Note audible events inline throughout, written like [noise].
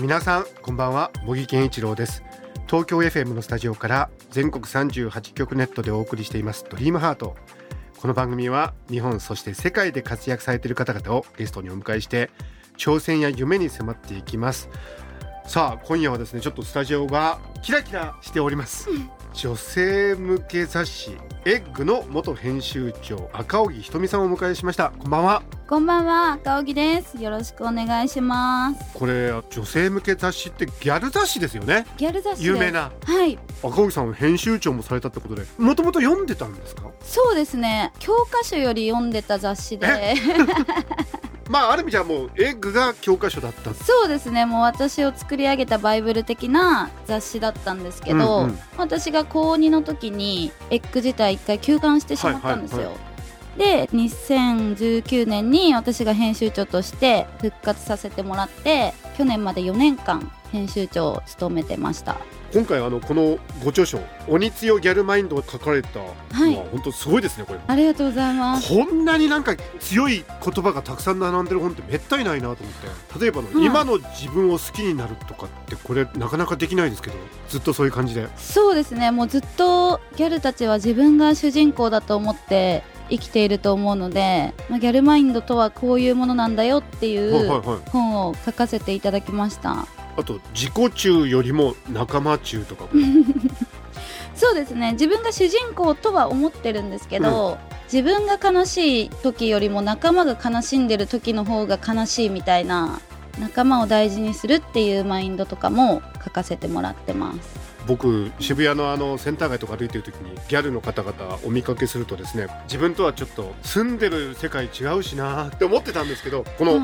皆さんこんばんは茂木健一郎です。東京 FM のスタジオから全国38局ネットでお送りしていますドリームハート。この番組は日本そして世界で活躍されている方々をゲストにお迎えして挑戦や夢に迫っていきます。さあ今夜はですねちょっとスタジオがキラキラしております。女性向け雑誌エッグの元編集長赤荻ひとみさんをお迎えしました。こんばんは。こんばんは。赤荻です。よろしくお願いします。これ女性向け雑誌ってギャル雑誌ですよね。ギャル雑誌有名な。はい。赤荻さんは編集長もされたってことでもともと読んでたんですか？そうですね。教科書より読んでた雑誌で [laughs] まあある意味じゃもうエッグが教科書だった。そうですね。もう私を作り上げたバイブル的な雑誌だったんですけど、うんうん、私が高2の時にエッグ自体一回休刊してしまったんですよ、はいはいはい。で2019年に私が編集長として復活させてもらって去年まで4年間編集長を務めてました今回あのこのご著書「鬼強ギャルマインド」を書かれたのは本当すごいですねこれ。ありがとうございます。こんなになんか強い言葉がたくさん並んでる本ってめったにないなと思って。例えばの、うん、今の自分を好きになるとかってこれなかなかできないですけどずっとそういう感じで。そうですね。もうずっとギャルたちは自分が主人公だと思って生きていると思うので、まあ、ギャルマインドとはこういうものなんだよっていう本を書かせていただきました。あと自己中よりも仲間中とか [laughs] そうですね。自分が主人公とは思ってるんですけど、うん、自分が悲しい時よりも仲間が悲しんでる時の方が悲しいみたいな仲間を大事にするっていうマインドとかも書かせてもらってます僕渋谷のあのセンター街とか歩いてる時にギャルの方々お見かけするとですね自分とはちょっと住んでる世界違うしなって思ってたんですけどこの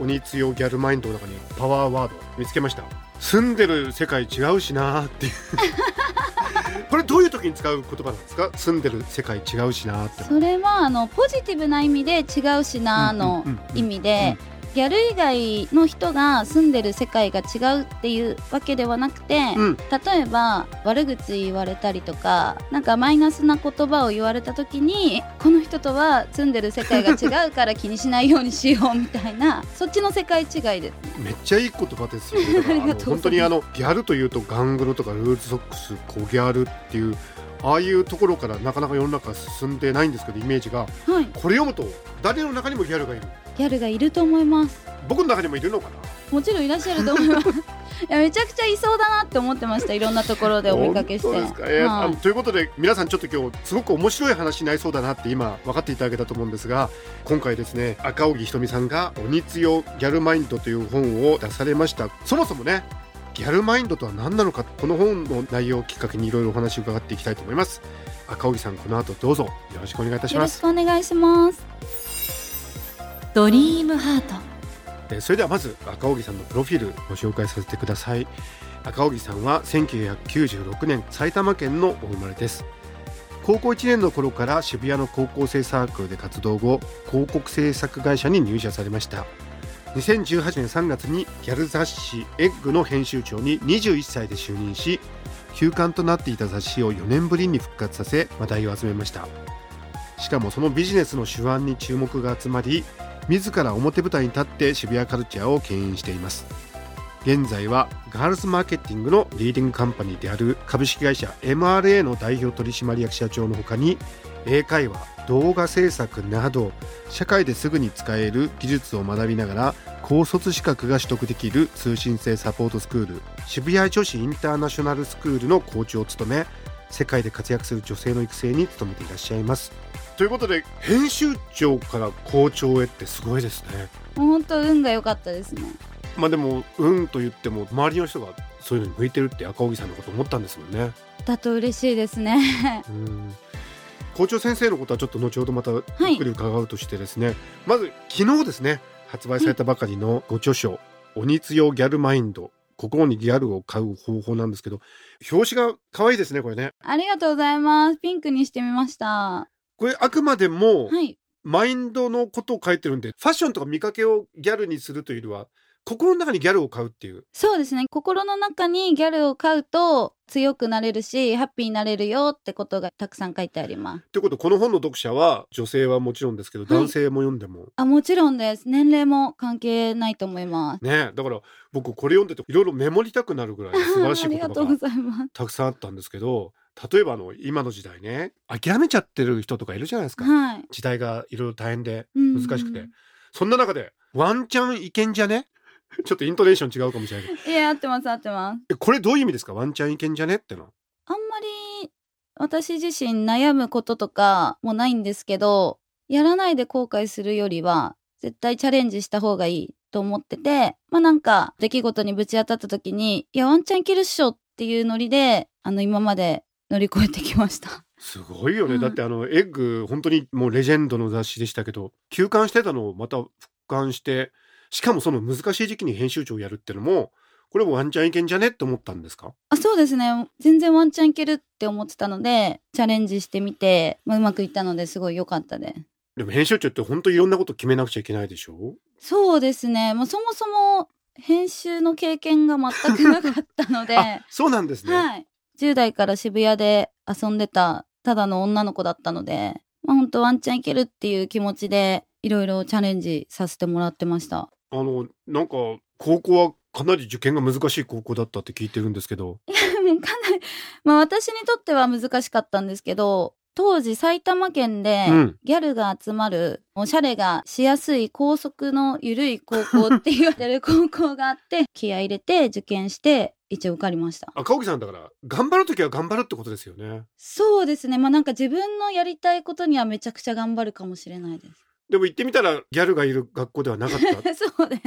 鬼強ギャルマインドの中にパワーワード見つけました。住んでる世界違うしなっていう。[laughs] これどういう時に使う言葉なんですか？住んでる世界違うしなって。それはあのポジティブな意味で違うしなの意味でギャル以外の人が住んでる世界が違うっていうわけではなくて、うん、例えば悪口言われたりとかなんかマイナスな言葉を言われた時にこの人とは住んでる世界が違うから気にしないようにしようみたいな [laughs] そっちの世界違いです、ね、めっちゃいい言葉ですよ。[laughs] ね本当に。あのギャルというとガングロとかルーズソックスコギャルっていうああいうところからなかなか世の中進んでないんですけどイメージが、はい、これ読むと誰の中にもギャルがいるギャルがいると思います。僕の中にもいるのかな？もちろんいらっしゃると思います。[laughs] いやめちゃくちゃいそうだなって思ってました。いろんなところでお見かけして。ですか、えーはい、ということで皆さんちょっと今日すごく面白い話になりそうだなって今分かっていただけたと思うんですが今回ですね赤荻ひとみさんが「鬼強ギャルマインド」という本を出されました。そもそもねギャルマインドとは何なのかこの本の内容をきっかけにいろいろお話を伺っていきたいと思います。赤荻さんこの後どうぞ。よろしくお願いいたします。よろしくお願いしますドリームハート。それではまず赤荻さんのプロフィールご紹介させてください。赤荻さんは1996年埼玉県のお生まれです。高校1年の頃から渋谷の高校生サークルで活動後広告制作会社に入社されました。2018年3月にギャル雑誌「エッグの編集長に21歳で就任し休刊となっていた雑誌を4年ぶりに復活させ話題を集めました。しかもそのビジネスの手腕に注目が集まり自ら表舞台に立って渋谷カルチャーを牽引しています。現在はガールズマーケティングのリーディングカンパニーである株式会社 MRA の代表取締役社長のほかに英会話動画制作など社会ですぐに使える技術を学びながら高卒資格が取得できる通信制サポートスクール渋谷女子インターナショナルスクールの校長を務め世界で活躍する女性の育成に努めていらっしゃいます。ということで編集長から校長へってすごいですね。本当運が良かったですね。まあでも運と言っても周りの人がそういうのに向いてるって赤荻さんのこと思ったんですもんね。だと嬉しいですね。うん。校長先生のことはちょっと後ほどまたゆっくり伺うとしてですね、はい、まず昨日ですね発売されたばかりのご著書「鬼強ギャルマインド。心にギャルを買う方法なんですけど表紙が可愛いですねこれね。ありがとうございます。ピンクにしてみましたこれあくまでも、はい、マインドのことを書いてるんでファッションとか見かけをギャルにするというよりは心の中にギャルを買うっていう。そうですね。心の中にギャルを買うと強くなれるしハッピーになれるよってことがたくさん書いてあります。ということこの本の読者は女性はもちろんですけど、はい、男性も読んでも。あもちろんです。年齢も関係ないと思います。ねだから僕これ読んでていろいろメモりたくなるぐらい素晴らしい言葉がたくさんあったんですけど例えばあの今の時代ね諦めちゃってる人とかいるじゃないですか、はい、時代がいろいろ大変で難しくて。そんな中でワンチャンいけんじゃね？[laughs] ちょっとイントネーション違うかもしれないいや合ってます合ってます。これどういう意味ですか？ワンチャンいけんじゃねっての。あんまり私自身悩むこととかもないんですけどやらないで後悔するよりは絶対チャレンジした方がいいと思っててまあなんか出来事にぶち当たった時にいやワンチャンいけるっしょっていうノリであの今まで乗り越えてきました。すごいよね、うん、だってあのエッグ本当にもうレジェンドの雑誌でしたけど休刊してたのをまた復刊してしかもその難しい時期に編集長をやるっていうのもこれもワンチャンいけんじゃねって思ったんですか？あそうですね。全然ワンチャンいけるって思ってたのでチャレンジしてみて、まあ、うまくいったのですごい良かったで。でも編集長って本当いろんなこと決めなくちゃいけないでしょ？そうですね、まあ、そもそも編集の経験が全くなかったので。[laughs] そうなんですね、はい、10代から渋谷で遊んでたただの女の子だったので、まあ、本当ワンチャンいけるっていう気持ちでいろいろチャレンジさせてもらってました。あのなんか高校はかなり受験が難しい高校だったって聞いてるんですけど。かなりまあ私にとっては難しかったんですけど当時埼玉県でギャルが集まる、うん、おしゃれがしやすい高速の緩い高校って言われる高校があって気合い入れて受験して一応受かりました。赤荻さんだから頑張る時は頑張るってことですよね。そうですね。まあなんか自分のやりたいことにはめちゃくちゃ頑張るかもしれないです。でも行ってみたらギャルがいる学校ではなかった？[laughs] そうです。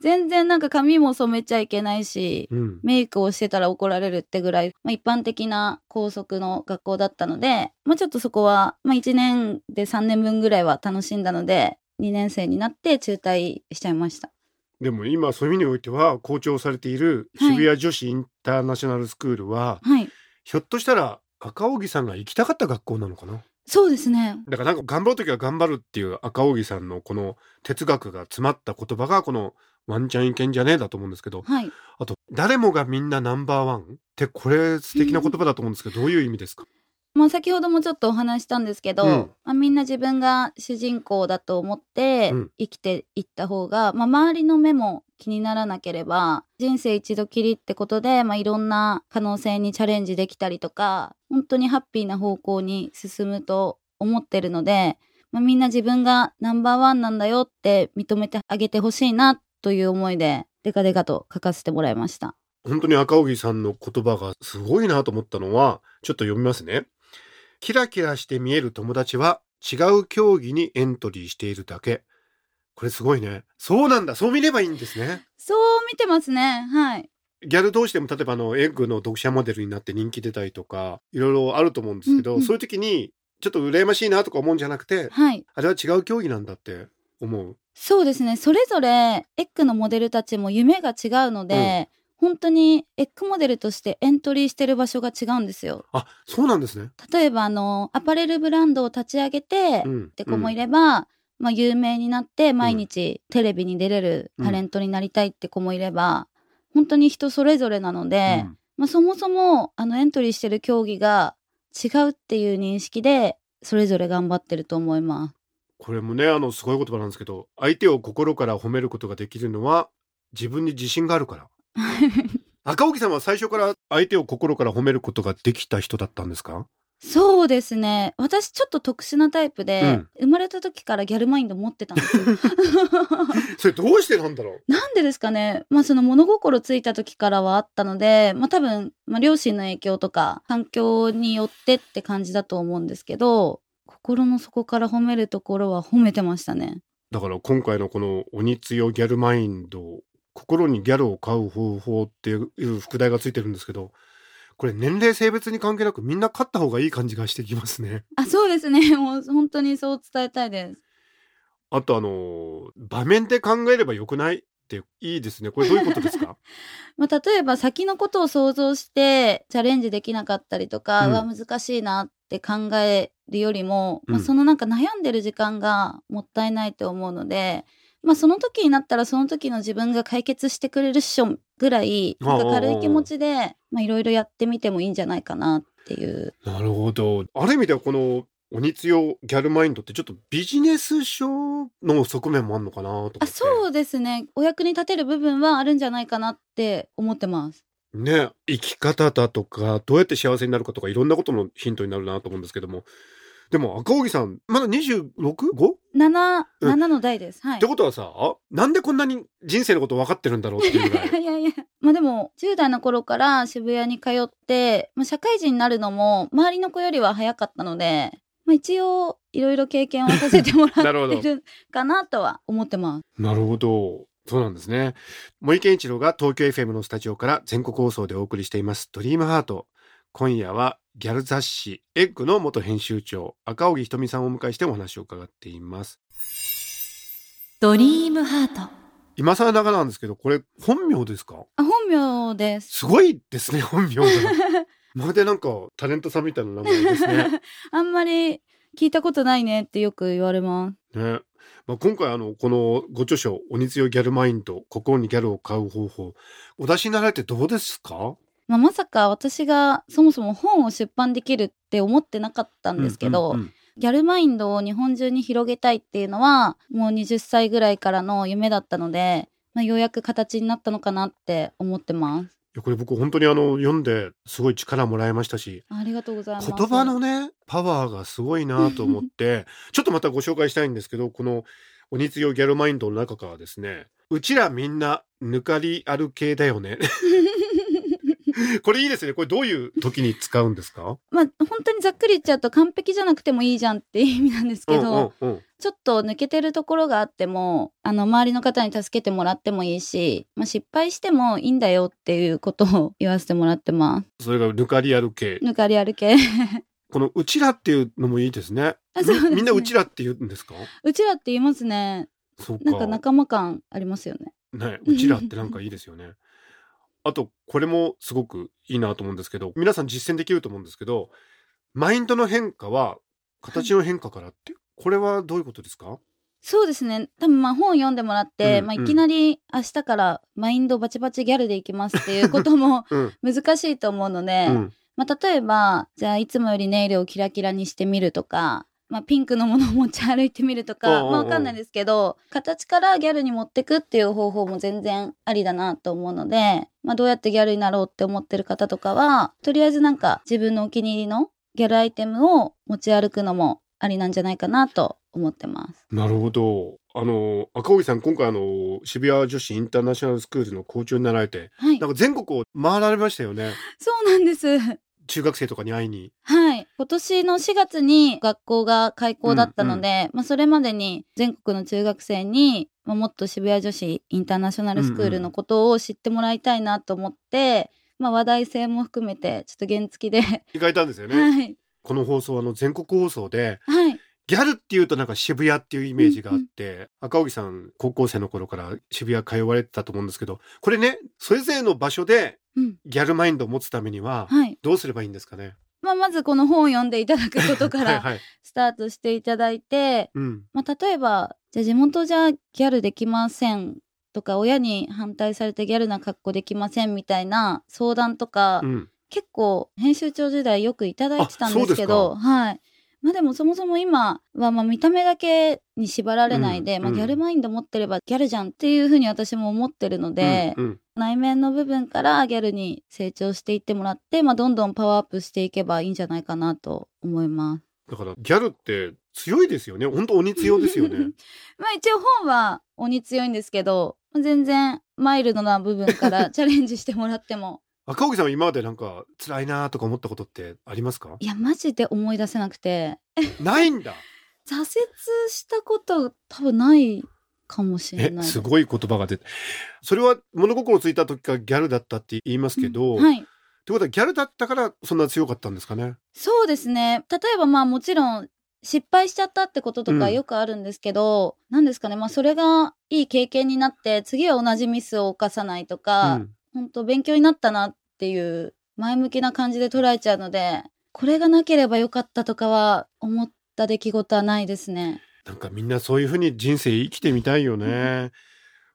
全然なんか髪も染めちゃいけないし、うん、メイクをしてたら怒られるってぐらい、まあ、一般的な校則の学校だったので、まあ、ちょっとそこは、まあ、1年で3年分ぐらいは楽しんだので2年生になって中退しちゃいましたでも今そういう意味においては校長されている渋谷女子インターナショナルスクールは、はい、ひょっとしたら赤荻さんが行きたかった学校なのかな？そうですね。だからなんか頑張る時は頑張るっていう赤荻さんのこの哲学が詰まった言葉がこのワンチャンいけんじゃねえだと思うんですけど、はい、あと誰もがみんなナンバーワンってこれ素敵な言葉だと思うんですけど、どういう意味ですか？まあ、先ほどもちょっとお話したんですけど、うん、まあ、みんな自分が主人公だと思って生きていった方が、うん、まあ、周りの目も気にならなければ人生一度きりってことで、まあ、いろんな可能性にチャレンジできたりとか本当にハッピーな方向に進むと思ってるので、まあ、みんな自分がナンバーワンなんだよって認めてあげてほしいなという思いでデカデカと書かせてもらいました。本当に赤荻さんの言葉がすごいなと思ったのはちょっと読みますねキラキラして見える友達は違う競技にエントリーしているだけ。これすごいね。そうなんだ。そう見ればいいんですね。そう見てますね。はい。ギャル同士でも例えばあのエッグの読者モデルになって人気出たりとかいろいろあると思うんですけど、うんうん、そういう時にちょっと羨ましいなとか思うんじゃなくて、はい、あれは違う競技なんだって思う。そうですね。それぞれエッグのモデルたちも夢が違うので、うん、本当にエッグモデルとしてエントリーしてる場所が違うんですよ。あそうなんですね。例えばあのアパレルブランドを立ち上げて、うん、って子もいれば、うん、まあ、有名になって毎日テレビに出れるタレントになりたいって子もいれば、本当に人それぞれなので、まあ、そもそもあのエントリーしてる競技が違うっていう認識でそれぞれ頑張ってると思います。これもねあのすごい言葉なんですけど相手を心から褒めることができるのは自分に自信があるから赤荻さんは最初から相手を心から褒めることができた人だったんですか？そうですね。私ちょっと特殊なタイプで、うん、生まれた時からギャルマインド持ってたんですよ。[laughs] それどうしてなんだろう？なんでですかね。まあその物心ついた時からはあったのでまあ多分、まあ、両親の影響とか環境によってって感じだと思うんですけど心の底から褒めるところは褒めてましたね。だから今回のこの鬼強ギャルマインド心にギャルを買う方法っていう副題がついてるんですけどこれ年齢性別に関係なくみんな勝った方がいい感じがしてきますね。あそうですね。[laughs] もう本当にそう伝えたいです。あとあの場面で考えればよくないっていいですね。これどういうことですか？[laughs] まあ、例えば先のことを想像してチャレンジできなかったりとか、うん。は難しいなって考えるよりも、まあ、うん。そのなんか悩んでる時間がもったいないと思うので、まあ、その時になったらその時の自分が解決してくれるっしょぐらいなんか軽い気持ちでまあいろいろやってみてもいいんじゃないかなっていう。なるほど。ある意味ではこの鬼強ギャルマインドってちょっとビジネス書の側面もあるのかなと。あそうですねお役に立てる部分はあるんじゃないかなって思ってます。ね、生き方だとか、どうやって幸せになるかとか、いろんなことのヒントになるなと思うんですけども。でも、赤荻さん、まだ 26?5? 7、うん7の代です。はいって。ことはさ、なんでこんなに人生のこと分かってるんだろうっていうぐらい。[laughs] いやいやまあでも10代の頃から渋谷に通って、まあ、社会人になるのも周りの子よりは早かったので、まあ、一応いろいろ経験をさせてもらってるかなとは思ってます。なるほど。そうなんですね。森健一郎が東京 FM のスタジオから全国放送でお送りしています、ドリームハート。今夜はギャル雑誌エッグの元編集長、赤荻ひとみさんをお迎えしてお話を伺っています。ドリームハート今更ながらなんですけど、これ本名ですか？あ本名です。すごいですね、本名が。[laughs] まるでなんかタレントさんみたいな名前ですね。[laughs] あんまり聞いたことないねってよく言われます。ね。まあ、今回あの、このご著書、鬼強ギャルマインド、心にギャルを買う方法、お出しになられてどうですか？まあ、まさか私がそもそも本を出版できるって思ってなかったんですけど、うんうんうんギャルマインドを日本中に広げたいっていうのはもう20歳ぐらいからの夢だったので、まあ、ようやく形になったのかなって思ってます。これ僕本当にあの読んですごい力もらいましたしありがとうございます。言葉のねパワーがすごいなと思って [laughs] ちょっとまたご紹介したいんですけどこの「鬼強ギャルマインド」の中からですね「うちらみんな抜かりある系だよね」[laughs] [laughs] これいいですね。これどういう時に使うんですか？まあ本当にざっくり言っちゃうと完璧じゃなくてもいいじゃんっていう意味なんですけど、うんうんうん。ちょっと抜けてるところがあってもあの周りの方に助けてもらってもいいし、まあ、失敗してもいいんだよっていうことを言わせてもらってます。それが抜かりある系抜かりある系この「うちら」っていうのもいいですね。ね。みみんな「うちら」って言うんですか？うちらって言いますね。なんか仲間感ありますよね。ね、うちらってなんかいいですよね。あと、これもすごくいいなと思うんですけど、皆さん実践できると思うんですけど、マインドの変化は形の変化からって、これはどういうことですか？そうですね多分まあ本読んでもらって、まあ、うんうんいきなり明日からマインドバチバチギャルでいきますっていうことも [laughs] うん。[laughs] 難しいと思うので、うん。まあ、例えばじゃあいつもよりネイルをキラキラにしてみるとか、まあ、ピンクのものを持ち歩いてみるとか、まあ、わかんないですけど形からギャルに持ってくっていう方法も全然ありだなと思うので、まあ、どうやってギャルになろうって思ってる方とかはとりあえずなんか自分のお気に入りのギャルアイテムを持ち歩くのもありなんじゃないかなと思ってます。なるほど。あの、赤荻さん、今回あの、渋谷女子インターナショナルスクールの校長になられて、はいなんか全国を回られましたよね。そうなんです。中学生とかに会いに。はい。今年の4月に学校が開校だったので、まあそれまでに全国の中学生に、まあ、もっと渋谷女子インターナショナルスクールのことを知ってもらいたいなと思って、まあ話題性も含めてちょっと原付きで、行かれたんですよね。[laughs] はい。この放送はあの全国放送で、はい。ギャルっていうとなんか渋谷っていうイメージがあって、赤荻さん高校生の頃から渋谷通われてたと思うんですけど、これね、それぞれの場所でうん。ギャルマインドを持つためには、はい。どうすればいいんですかね？まあまずこの本を読んでいただくことから。スタートしていただいて、うん。まあ例えば、じゃあ地元じゃギャルできませんとか、親に反対されてギャルな格好できませんみたいな相談とか、うん。結構編集長時代よくいただいてたんですけどうはいまあでもそもそも今はまあ見た目だけに縛られないで、まあ、うんうんギャルマインド持ってればギャルじゃんっていうふうに私も思ってるので、うんうん内面の部分からギャルに成長していってもらって、まあ、どんどんパワーアップしていけばいいんじゃないかなと思います。だからギャルって強いですよね。本当鬼強ですよね。[laughs] まあ一応本は鬼強いんですけど全然マイルドな部分からチャレンジしてもらっても赤荻さんは今までなんか辛いなとか思ったことってありますか？いやマジで思い出せなくて。ないんだ。[laughs] 挫折したこと多分ないかもしれえないす。ごい言葉が出てそれは物心ついた時からギャルだったって言いますけど、ってうんはい。ことはギャルだったからそんな強かったんですかね？そうですね。例えばまあもちろん失敗しちゃったってこととうん。かよくあるんですけど、何ですかね。まあそれがいい経験になって次は同じミスを犯さないとか、うん本当勉強になったなっていう前向きな感じで捉えちゃうので、これがなければよかったとかは思った出来事はないですね。なんかみんなそういうふうに人生生きてみたいよね。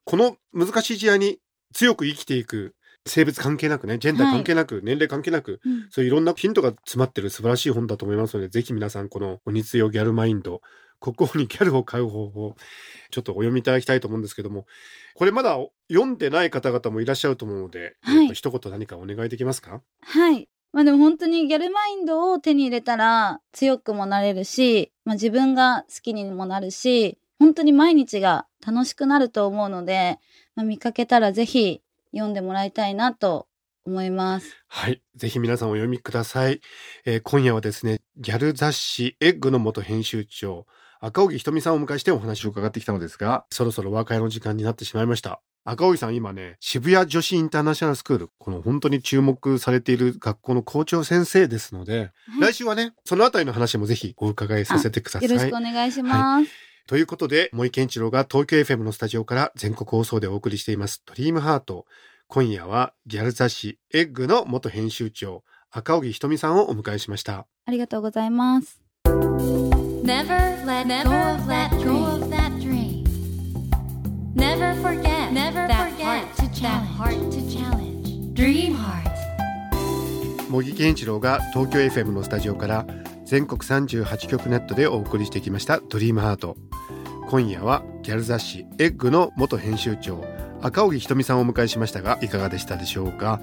この難しい時代に強く生きていく性別関係なくね、ジェンダー関係なく、はい、年齢関係なく、うん、そういういろんなヒントが詰まってる素晴らしい本だと思いますので、ぜひ皆さんこの鬼強ギャルマインド、国王にギャルを買う方法、ちょっとお読みいただきたいと思うんですけども、これまだ読んでない方々もいらっしゃると思うので、はい、一言何かお願いできますか？はい。まあでも本当にギャルマインドを手に入れたら強くもなれるし、まあ自分が好きにもなるし、本当に毎日が楽しくなると思うので、まあ、見かけたらぜひ読んでもらいたいなと思います。はい。ぜひ皆さんお読みください。えー、今夜はですね、ギャル雑誌エッグの元編集長、赤荻ひとみさんをお迎えしてお話を伺ってきたのですが、そろそろお別れの時間になってしまいました。赤荻さん今ね、渋谷女子インターナショナルスクール、この本当に注目されている学校の校長先生ですので、はい、来週はね、そのあたりの話もぜひお伺いさせてください。よろしくお願いします。はいということで、森健一郎が東京 FM のスタジオから全国放送でお送りしています、ドリームハート。今夜はギャル雑誌エッグの元編集長、赤荻ひとみさんをお迎えしました。ありがとうございます。Never let go of that dream. Never forget, never forget that heart to challenge. Dream heart. 茂木健一郎が東京 FM のスタジオから全国38局ネットでお送りしてきましたドリームハート。今夜はギャル雑誌エッグの元編集長赤荻ひとみさんをお迎えしましたがいかがでしたでしょうか？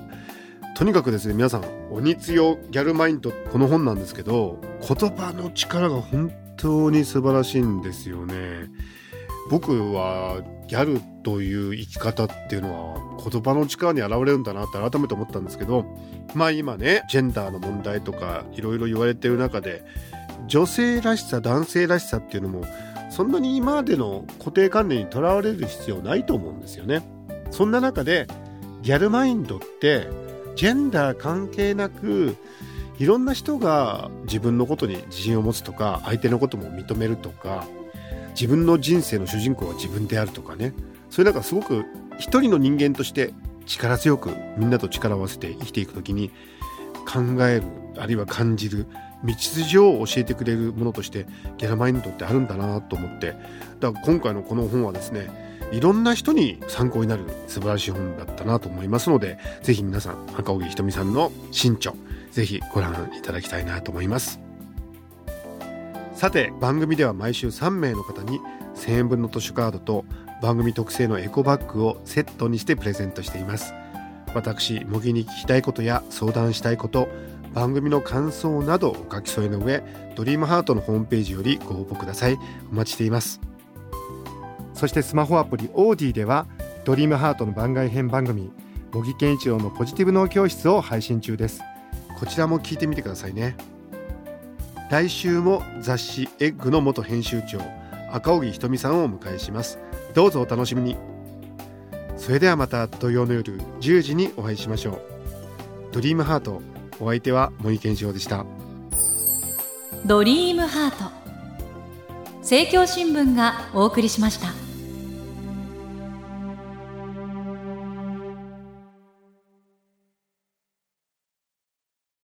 とにかくですね皆さん「鬼強ギャルマインド」この本なんですけど言葉の力が本当に素晴らしいんですよね僕はギャルという生き方っていうのは言葉の力に現れるんだなって改めて思ったんですけどまあ今ねジェンダーの問題とかいろいろ言われてる中で女性らしさ男性らしさっていうのもそんなに今までの固定観念にとらわれる必要ないと思うんですよね。そんな中でギャルマインドってジェンダー関係なくいろんな人が自分のことに自信を持つとか相手のことも認めるとか自分の人生の主人公は自分であるとかね。それなんかすごく一人の人間として力強くみんなと力を合わせて生きていく時に考えるあるいは感じる道筋を教えてくれるものとしてギャラマインドってあるんだなと思って。だから今回のこの本はですねいろんな人に参考になる素晴らしい本だったなと思いますのでぜひ皆さん赤荻ひとみさんの新著ぜひご覧いただきたいなと思います。さて番組では毎週3名の方に1000円分の図書カードと番組特製のエコバッグをセットにしてプレゼントしています。私模擬に聞きたいことや相談したいこと番組の感想などお書き添えの上ドリームハートのホームページよりご応募ください。お待ちしています。そしてスマホアプリオーディではドリームハートの番外編番組茂木健一郎のポジティブ脳教室を配信中です。こちらも聞いてみてくださいね。来週も雑誌エッグの元編集長赤荻ひとみさんをお迎えします。どうぞお楽しみに。それではまた土曜の夜10時にお会いしましょう。ドリームハートお相手は森健一郎でした。ドリームハート。政教新聞がお送りしました。